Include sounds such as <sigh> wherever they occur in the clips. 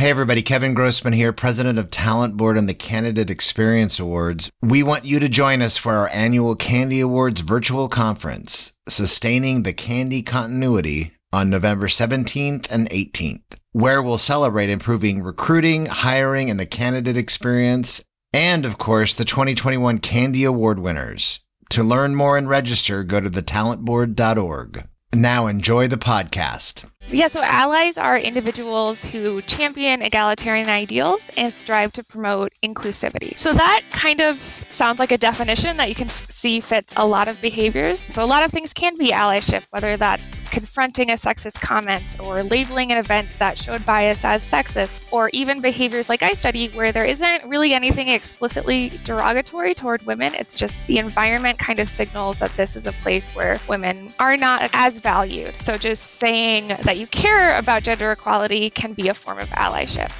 Hey, everybody. Kevin Grossman here, president of Talent Board and the Candidate Experience Awards. We want you to join us for our annual CandE Awards virtual conference, Sustaining the CandE Continuity, on November 17th and 18th, where we'll celebrate improving recruiting, hiring, and the candidate experience, and of course, the 2021 CandE Award winners. To learn more and register, go to thetalentboard.org. Now enjoy the podcast. Yeah, so allies are individuals who champion egalitarian ideals and strive to promote inclusivity. So that kind of sounds like a definition that you can f- see fits a lot of behaviors. So a lot of things can be allyship, whether that's confronting a sexist comment or labeling an event that showed bias as sexist, or even behaviors like I study where there isn't really anything explicitly derogatory toward women. It's just the environment kind of signals that this is a place where women are not as valued. So just saying that you care about gender equality can be a form of allyship.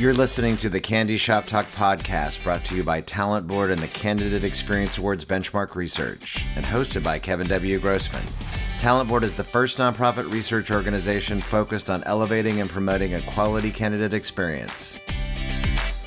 You're listening to the CandEs Shop Talk podcast brought to you by Talent Board and the Candidate Experience Awards Benchmark Research and hosted by Kevin W. Grossman. Talent Board is the first nonprofit research organization focused on elevating and promoting a quality candidate experience.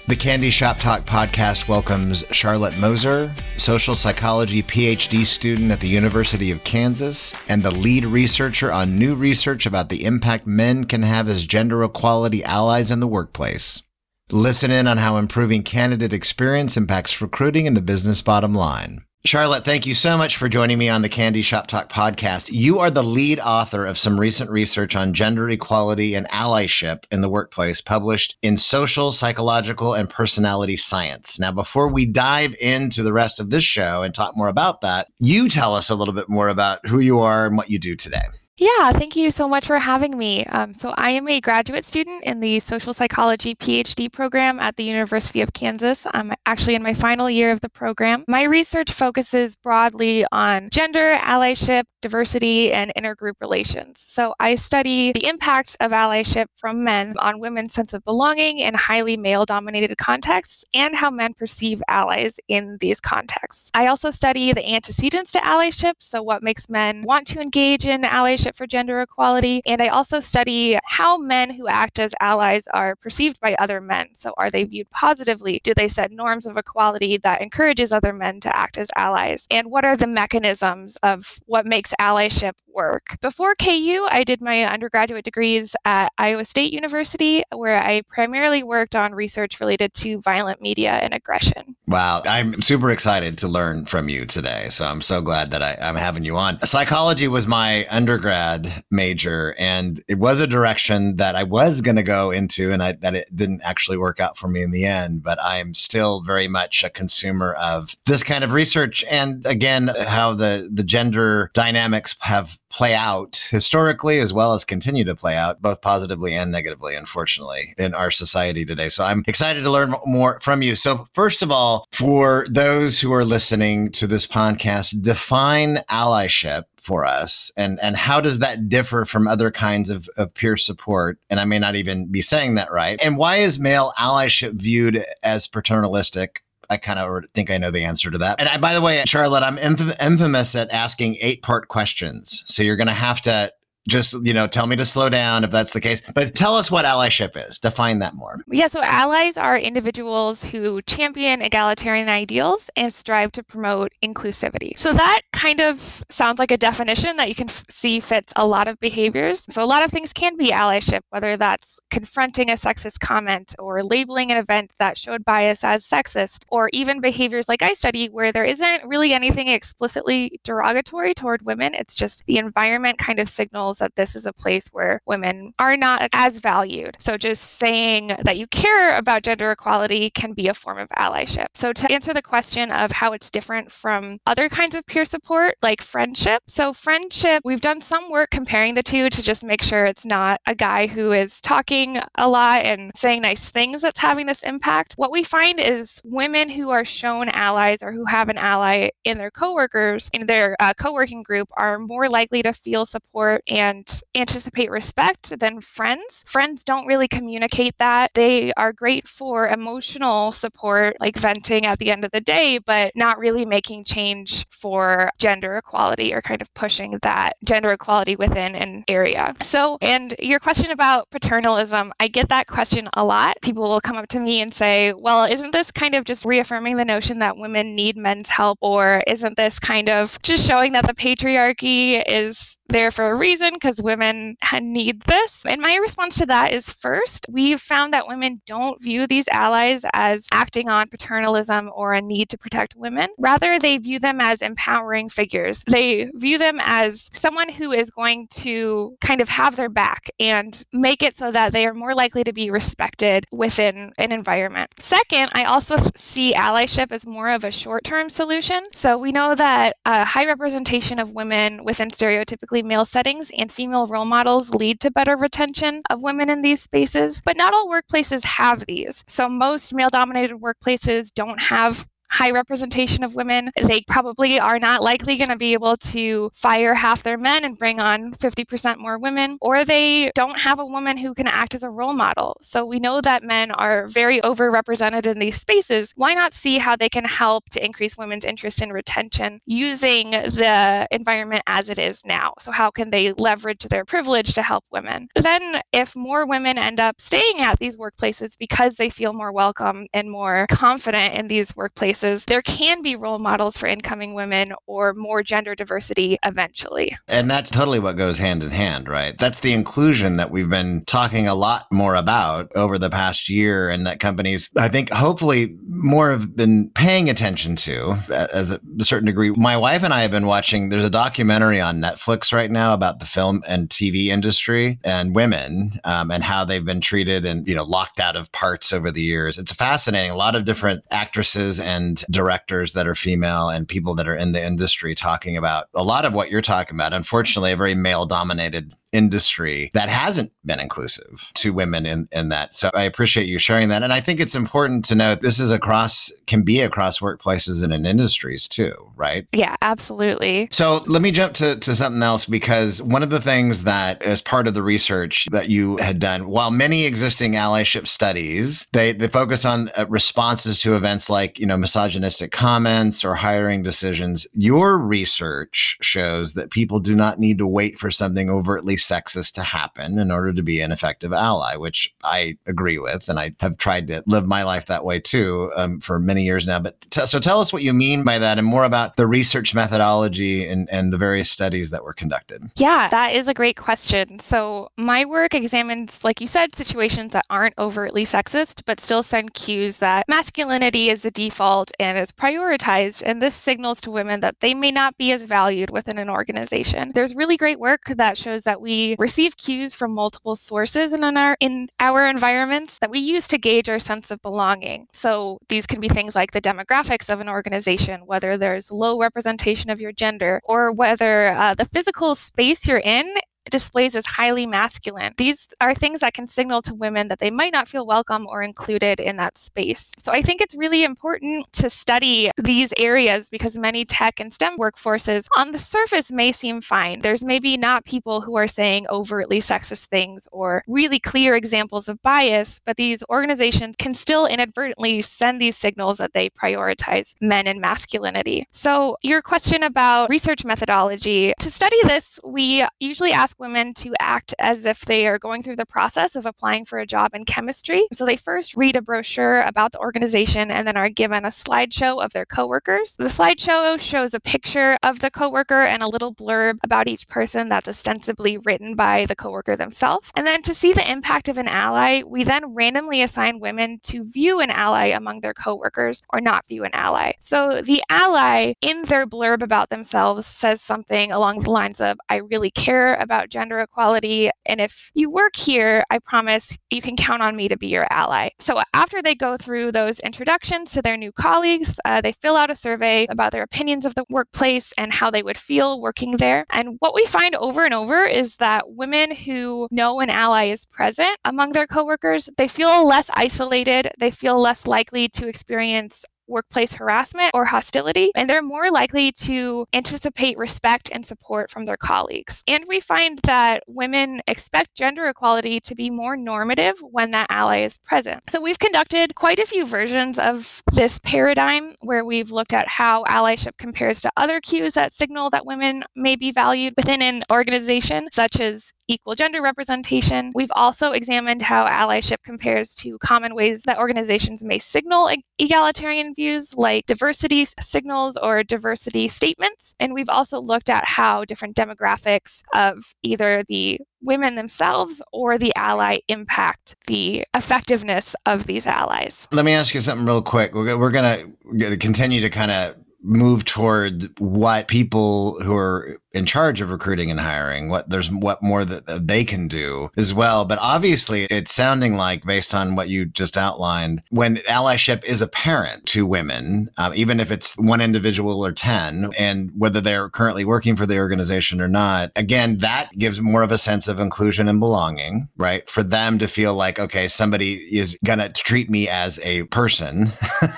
The CandEs Shop Talk podcast welcomes Charlotte Moser, social psychology PhD student at the University of Kansas, and the lead researcher on new research about the impact men can have as gender equality allies in the workplace. Listen in on how improving candidate experience impacts recruiting and the business bottom line. Charlotte, thank you so much for joining me on the CandEs Shop Talk podcast. You are the lead author of some recent research on gender equality and allyship in the workplace published in Social, Psychological, and Personality Science. Now, before we dive into the rest of this show and talk more about that, you tell us a little bit more about who you are and what you do today. Yeah, thank you so much for having me. Um, so, I am a graduate student in the social psychology PhD program at the University of Kansas. I'm actually in my final year of the program. My research focuses broadly on gender, allyship, diversity, and intergroup relations. So, I study the impact of allyship from men on women's sense of belonging in highly male dominated contexts and how men perceive allies in these contexts. I also study the antecedents to allyship, so what makes men want to engage in allyship for Gender Equality. And I also study how men who act as allies are perceived by other men. So, are they viewed positively? Do they set norms of equality that encourages other men to act as allies? And what are the mechanisms of what makes allyship work? Before KU, I did my undergraduate degrees at Iowa State University, where I primarily worked on research related to violent media and aggression. Wow, I'm super excited to learn from you today. So, I'm so glad that I, I'm having you on. Psychology was my undergrad undergrad major, and it was a direction that I was going to go into, and I, that it didn't actually work out for me in the end. But I'm still very much a consumer of this kind of research, and again, how the the gender dynamics have play out historically as well as continue to play out both positively and negatively unfortunately in our society today so i'm excited to learn more from you so first of all for those who are listening to this podcast define allyship for us and and how does that differ from other kinds of, of peer support and i may not even be saying that right and why is male allyship viewed as paternalistic I kind of think I know the answer to that. And I, by the way, Charlotte, I'm infamous at asking eight part questions. So you're going to have to just you know tell me to slow down if that's the case but tell us what allyship is. Define that more. Yeah so allies are individuals who champion egalitarian ideals and strive to promote inclusivity. So that kind of sounds like a definition that you can f- see fits a lot of behaviors. So a lot of things can be allyship whether that's confronting a sexist comment or labeling an event that showed bias as sexist or even behaviors like i study where there isn't really anything explicitly derogatory toward women. It's just the environment kind of signals signals that this is a place where women are not as valued. So just saying that you care about gender equality can be a form of allyship. So to answer the question of how it's different from other kinds of peer support, like friendship. So friendship, we've done some work comparing the two to just make sure it's not a guy who is talking a lot and saying nice things that's having this impact. What we find is women who are shown allies or who have an ally in their coworkers in their uh, co-working group are more likely to feel support and and anticipate respect than friends. Friends don't really communicate that. They are great for emotional support, like venting at the end of the day, but not really making change for gender equality or kind of pushing that gender equality within an area. So, and your question about paternalism, I get that question a lot. People will come up to me and say, well, isn't this kind of just reaffirming the notion that women need men's help? Or isn't this kind of just showing that the patriarchy is there for a reason because women need this. And my response to that is first, we've found that women don't view these allies as acting on paternalism or a need to protect women. Rather, they view them as empowering figures. They view them as someone who is going to kind of have their back and make it so that they are more likely to be respected within an environment. Second, I also see allyship as more of a short term solution. So we know that a high representation of women within stereotypically male settings and female role models lead to better retention of women in these spaces, but not all workplaces have these. So most male dominated workplaces don't have high representation of women. They probably are not likely going to be able to fire half their men and bring on 50% more women, or they don't have a woman who can act as a role model. So we know that men are very overrepresented in these spaces. Why not see how they can help to increase women's interest in retention using the environment as it is now? So, how can they leverage their privilege to help women? Then, if more women end up staying at these workplaces because they feel more welcome and more confident in these workplaces, there can be role models for incoming women or more gender diversity eventually. And that's totally what goes hand in hand, right? That's the inclusion that we've been talking a lot more about over the past year, and that companies, I think, hopefully more have been paying attention to as a certain degree. My wife and I have been watching, there's a documentary on Netflix right now about the film and TV industry and women um, and how they've been treated and, you know, locked out of parts over the years. It's fascinating. A lot of different actresses and directors that are female and people that are in the industry talking about a lot of what you're talking about. Unfortunately, a very male dominated industry that hasn't been inclusive to women in, in that. So I appreciate you sharing that. And I think it's important to note this is across, can be across workplaces and in industries too, right? Yeah, absolutely. So let me jump to, to something else because one of the things that as part of the research that you had done, while many existing allyship studies, they, they focus on uh, responses to events like, you know, misogynistic comments or hiring decisions, your research shows that people do not need to wait for something overtly sexist to happen in order to be an effective ally, which I agree with. And I have tried to live my life that way too um, for many years now. But t- so tell us what you mean by that and more about the research methodology and, and the various studies that were conducted. Yeah, that is a great question. So my work examines, like you said, situations that aren't overtly sexist, but still send cues that masculinity is the default and is prioritized. And this signals to women that they may not be as valued within an organization. There's really great work that shows that we we receive cues from multiple sources in our in our environments that we use to gauge our sense of belonging. So these can be things like the demographics of an organization, whether there's low representation of your gender, or whether uh, the physical space you're in displays as highly masculine. These are things that can signal to women that they might not feel welcome or included in that space. So I think it's really important to study these areas because many tech and STEM workforces on the surface may seem fine. There's maybe not people who are saying overtly sexist things or really clear examples of bias, but these organizations can still inadvertently send these signals that they prioritize men and masculinity. So your question about research methodology, to study this, we usually ask ask women to act as if they are going through the process of applying for a job in chemistry. So they first read a brochure about the organization and then are given a slideshow of their coworkers. The slideshow shows a picture of the coworker and a little blurb about each person that's ostensibly written by the coworker themselves. And then to see the impact of an ally, we then randomly assign women to view an ally among their coworkers or not view an ally. So the ally in their blurb about themselves says something along the lines of, I really care about about gender equality. And if you work here, I promise you can count on me to be your ally. So after they go through those introductions to their new colleagues, uh, they fill out a survey about their opinions of the workplace and how they would feel working there. And what we find over and over is that women who know an ally is present among their coworkers, they feel less isolated, they feel less likely to experience workplace harassment or hostility, and they're more likely to anticipate respect and support from their colleagues. And we find that women expect gender equality to be more normative when that ally is present. So we've conducted quite a few versions of this paradigm where we've looked at how allyship compares to other cues that signal that women may be valued within an organization, such as equal gender representation. We've also examined how allyship compares to common ways that organizations may signal egalitarian views, like diversity signals or diversity statements. And we've also looked at how different demographics of either the women themselves or the ally impact the effectiveness of these allies. Let me ask you something real quick. We're, we're going to continue to kind of move toward what people who are in charge of recruiting and hiring what there's what more that they can do as well. But obviously it's sounding like based on what you just outlined when allyship is apparent to women um, even if it's one individual or 10 and whether they're currently working for the organization or not again that gives more of a sense of inclusion and belonging right? For them to feel like okay somebody is gonna treat me as a person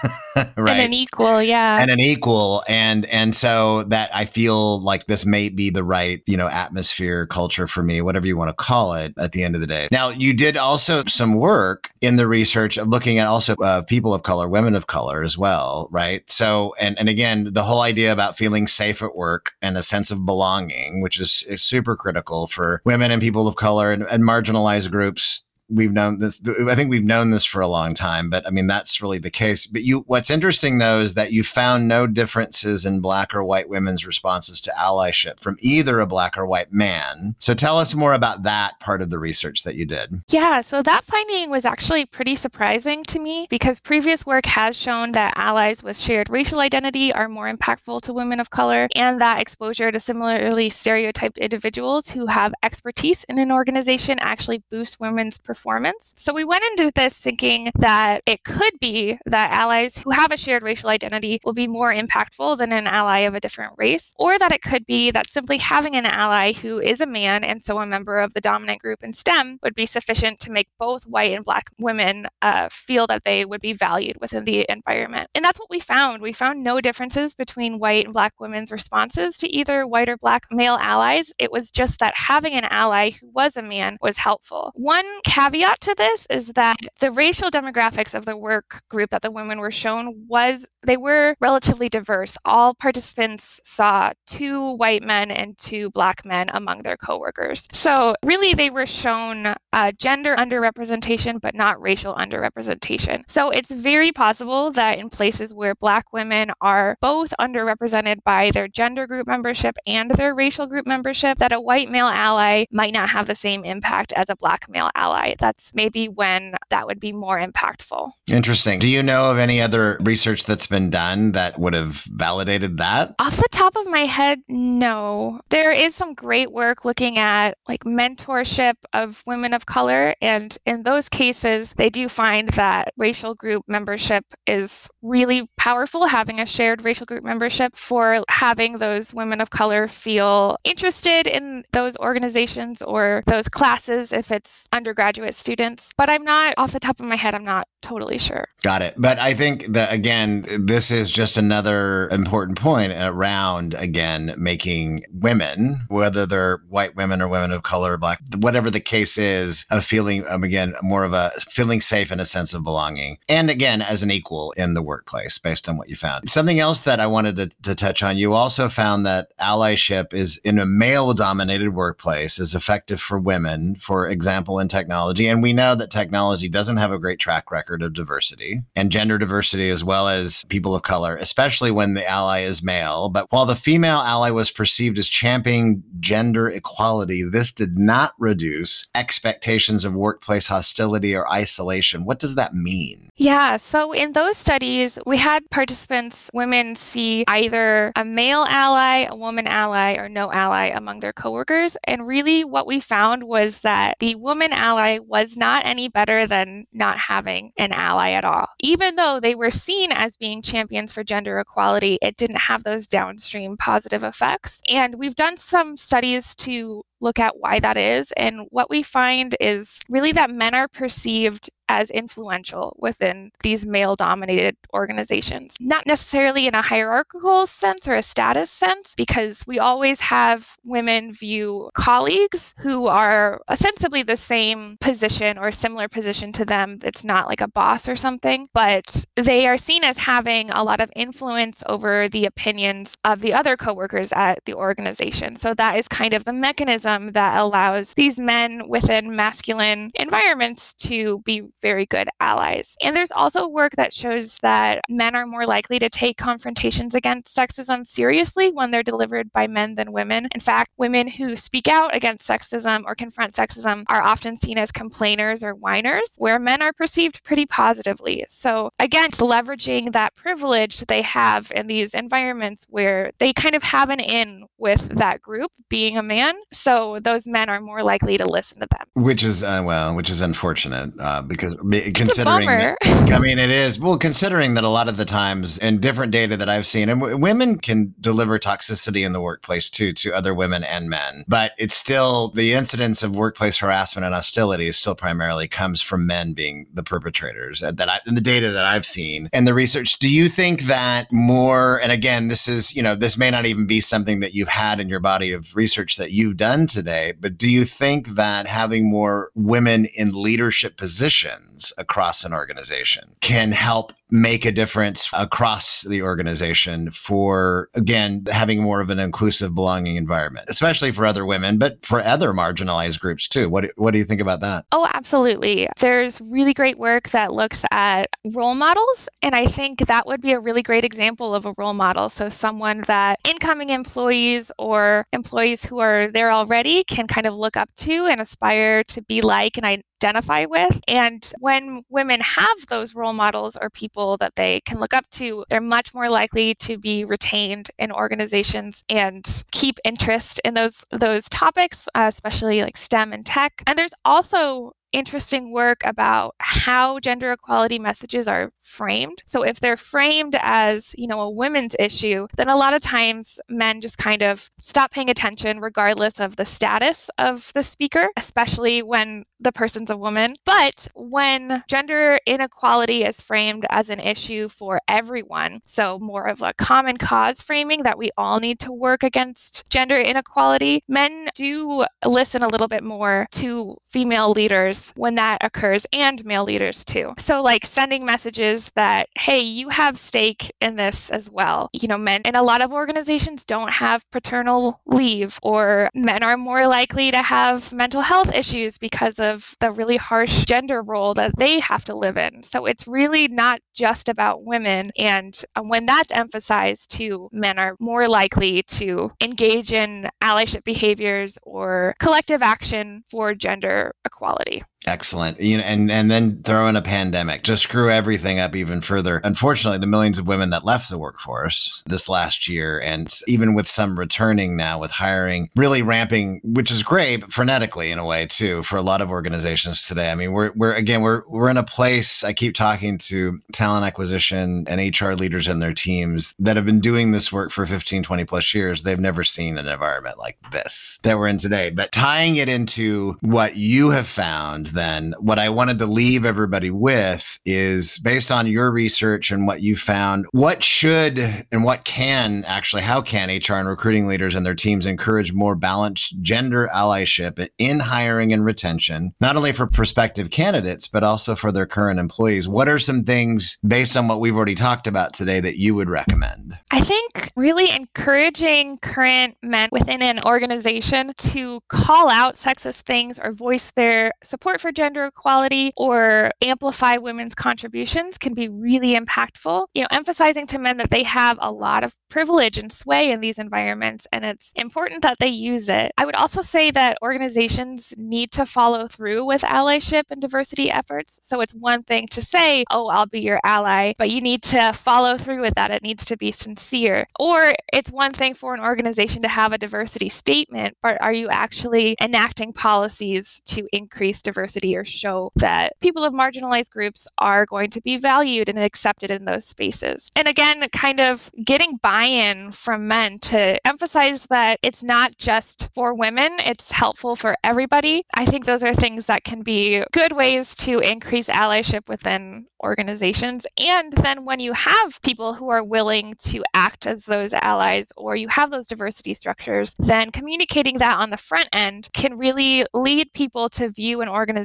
<laughs> right and an equal yeah and an equal and and so that i feel like this may be the right, you know, atmosphere, culture for me, whatever you want to call it at the end of the day. Now, you did also some work in the research of looking at also uh, people of color, women of color as well, right? So, and, and again, the whole idea about feeling safe at work and a sense of belonging, which is, is super critical for women and people of color and, and marginalized groups we've known this i think we've known this for a long time but i mean that's really the case. But you what's interesting though is that you found no differences in black or white women's responses to allyship from either a black or white man. So tell us more about that part of the research that you did. Yeah so that finding was actually pretty surprising to me because previous work has shown that allies with shared racial identity are more impactful to women of color and that exposure to similarly stereotyped individuals who have expertise in an organization actually boosts women's performance performance. So we went into this thinking that it could be that allies who have a shared racial identity will be more impactful than an ally of a different race, or that it could be that simply having an ally who is a man and so a member of the dominant group in STEM would be sufficient to make both white and black women uh, feel that they would be valued within the environment. And that's what we found. We found no differences between white and black women's responses to either white or black male allies. It was just that having an ally who was a man was helpful. One caveat to this is that the racial demographics of the work group that the women were shown was they were relatively diverse. All participants saw two white men and two black men among their coworkers. So really, they were shown uh, gender underrepresentation, but not racial underrepresentation. So it's very possible that in places where black women are both underrepresented by their gender group membership and their racial group membership, that a white male ally might not have the same impact as a black male ally that's maybe when that would be more impactful. Interesting. Do you know of any other research that's been done that would have validated that? Off the top of my head, no. There is some great work looking at like mentorship of women of color. And in those cases, they do find that racial group membership is really powerful, having a shared racial group membership for having those women of color feel interested in those organizations or those classes if it's undergraduate graduate students, but I'm not off the top of my head, I'm not totally sure. Got it. But I think that again, this is just another important point around again making women, whether they're white women or women of color, black, whatever the case is, of feeling um, again more of a feeling safe and a sense of belonging, and again as an equal in the workplace based on what you found. Something else that I wanted to, to touch on, you also found that allyship is in a male-dominated workplace is effective for women, for example, in technology technology. And we know that technology doesn't have a great track record of diversity and gender diversity as well as people of color, especially when the ally is male. But while the female ally was perceived as championing gender equality, this did not reduce expectations of workplace hostility or isolation. What does that mean? Yeah, so in those studies, we had participants, women, see either a male ally, a woman ally, or no ally among their coworkers. And really, what we found was that the woman ally was not any better than not having an ally at all. Even though they were seen as being champions for gender equality, it didn't have those downstream positive effects. And we've done some studies to look at why that is. And what we find is really that men are perceived as influential within these male dominated organizations. Not necessarily in a hierarchical sense or a status sense, because we always have women view colleagues who are ostensibly the same position or similar position to them. It's not like a boss or something, but they are seen as having a lot of influence over the opinions of the other coworkers at the organization. So that is kind of the mechanism that allows these men within masculine environments to be very good allies. And there's also work that shows that men are more likely to take confrontations against sexism seriously when they're delivered by men than women. In fact, women who speak out against sexism or confront sexism are often seen as complainers or whiners, where men are perceived pretty positively. So, again, leveraging that privilege that they have in these environments where they kind of have an in with that group being a man. So, those men are more likely to listen to them. Which is, uh, well, which is unfortunate uh, because considering, that, <laughs> I mean, <laughs> it is, well, considering that a lot of the times in different data that I've seen, and w- women can deliver toxicity in the workplace too to other women and men, but it's still the incidence of workplace harassment and hostility still primarily comes from men being the perpetrators uh, that I, in the data that I've seen and the research. Do you think that more, and again, this is, you know, this may not even be something that you've had in your body of research that you've done today, but do you think that having more women in leadership positions across an organization can help make a difference across the organization for again having more of an inclusive belonging environment especially for other women but for other marginalized groups too? What what do you think about that? Oh absolutely. There's really great work that looks at role models and i think that would be a really great example of a role model. So someone that incoming employees or employees who are there already can kind of look up to and aspire to be like and identify with. And when women have those role models or people that they can look up to, they're much more likely to be retained in organizations and keep interest in those those topics, uh, especially like STEM and tech. And there's also interesting work about how gender equality messages are framed. So if they're framed as, you know, a women's issue, then a lot of times men just kind of stop paying attention regardless of the status of the speaker, especially when the person's a woman. But when gender inequality is framed as an issue for everyone, so more of a common cause framing that we all need to work against gender inequality, men do listen a little bit more to female leaders when that occurs and male leaders too. So, like sending messages that, hey, you have stake in this as well. You know, men in a lot of organizations don't have paternal leave, or men are more likely to have mental health issues because of the really harsh gender role that they have to live in. So, it's really not just about women. And uh, when that's emphasized too, men are more likely to engage in allyship behaviors or collective action for gender equality. Excellent. You know, and and then throw in a pandemic, just screw everything up even further. Unfortunately, the millions of women that left the workforce this last year, and even with some returning now, with hiring really ramping, which is great, but frenetically in a way too for a lot of organizations today. I mean, we're we're again we're we're in a place. I keep talking to talent acquisition and HR leaders and their teams that have been doing this work for 15, 20 plus years. They've never seen an environment like this that we're in today. But tying it into what you have found then what I wanted to leave everybody with is based on your research and what you found, what should and what can actually, how can HR and recruiting leaders and their teams encourage more balanced gender allyship in hiring and retention, not only for prospective candidates, but also for their current employees? What are some things based on what we've already talked about today that you would recommend? I think really encouraging current men within an organization to call out sexist things or voice their support for gender equality or amplify women's contributions can be really impactful. You know, emphasizing to men that they have a lot of privilege and sway in these environments and it's important that they use it. I would also say that organizations need to follow through with allyship and diversity efforts. So it's one thing to say, "Oh, I'll be your ally," but you need to follow through with that. It needs to be sincere. Or it's one thing for an organization to have a diversity statement, but are you actually enacting policies to increase diversity or show that people of marginalized groups are going to be valued and accepted in those spaces. And again, kind of getting buy in from men to emphasize that it's not just for women, it's helpful for everybody. I think those are things that can be good ways to increase allyship within organizations. And then when you have people who are willing to act as those allies or you have those diversity structures, then communicating that on the front end can really lead people to view an organization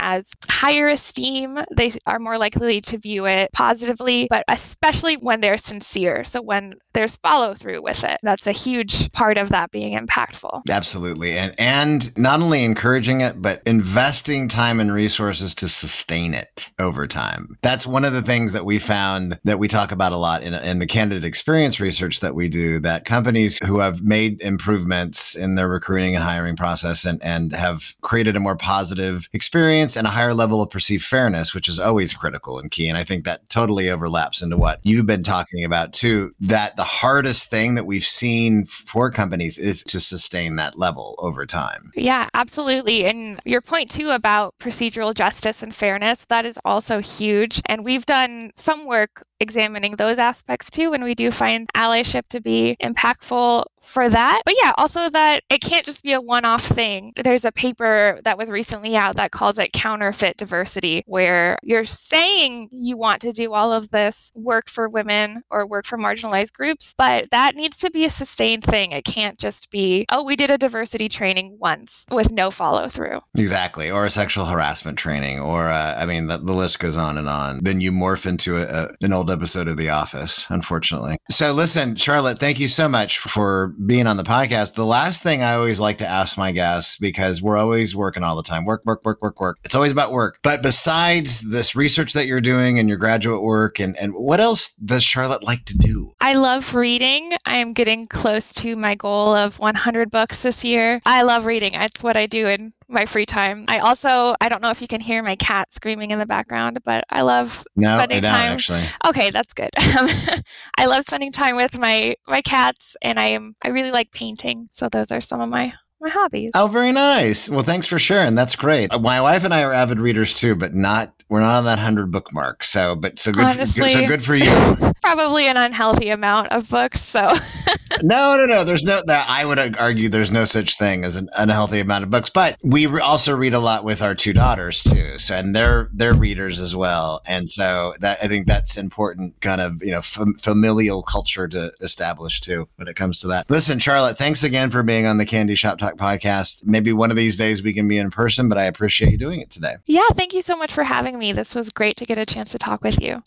as higher esteem. They are more likely to view it positively, but especially when they're sincere. So when there's follow through with it, that's a huge part of that being impactful. Absolutely. And and not only encouraging it, but investing time and resources to sustain it over time. That's one of the things that we found that we talk about a lot in, in the candidate experience research that we do that companies who have made improvements in their recruiting and hiring process and, and have created a more positive experience and a higher level of perceived fairness, which is always critical and key. And I think that totally overlaps into what you've been talking about too, that the hardest thing that we've seen for companies is to sustain that level over time. Yeah, absolutely. And your point too about procedural justice and fairness, that is also huge. And we've done some work examining those aspects too. And we do find allyship to be impactful for that. But yeah, also that it can't just be a one off thing. There's a paper that was recently out that calls it counterfeit diversity, where you're saying you want to do all of this work for women or work for marginalized groups, but that needs to be a sustained thing. It can't just be, oh, we did a diversity training once with no follow through. Exactly. Or a sexual harassment training, or uh, I mean, the, the, list goes on and on. Then you morph into a, a, an old episode of The Office, unfortunately. So listen, Charlotte, thank you so much for being on the podcast. The last thing I always like to ask my guests, because we're always working all the time work, work, work, work, work. It's always about work. But besides this research that you're doing and your graduate work, and, and what else does Charlotte like to do? I love reading. I am getting close to my goal of 100 books this year. I love reading. It's what I do in my free time. I also I don't know if you can hear my cat screaming in the background, but I love no, spending I time. Actually, okay, that's good. <laughs> I love spending time with my my cats, and I am I really like painting. So those are some of my my hobbies. Oh, very nice. Well, thanks for sharing. That's great. Uh, my wife and I are avid readers too, but not we're not on that hundred bookmark. So, but so good, Honestly, for, so good for you. <laughs> Probably an unhealthy amount of books. So. <laughs> no, no, no. There's no. I would argue there's no such thing as an unhealthy amount of books. But we also read a lot with our two daughters too. So, and they're they're readers as well. And so that I think that's important, kind of you know f- familial culture to establish too when it comes to that. Listen, Charlotte, thanks again for being on the CandEs Shop Talk podcast. Maybe one of these days we can be in person, but I appreciate you doing it today. Yeah, thank you so much for having me. This was great to get a chance to talk with you.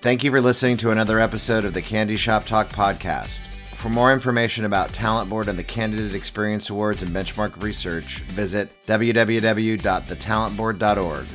Thank you for listening to another episode of the CandEs Shop Talk podcast. For more information about Talent Board and the Candidate Experience Awards and benchmark research, visit www.thetalentboard.org.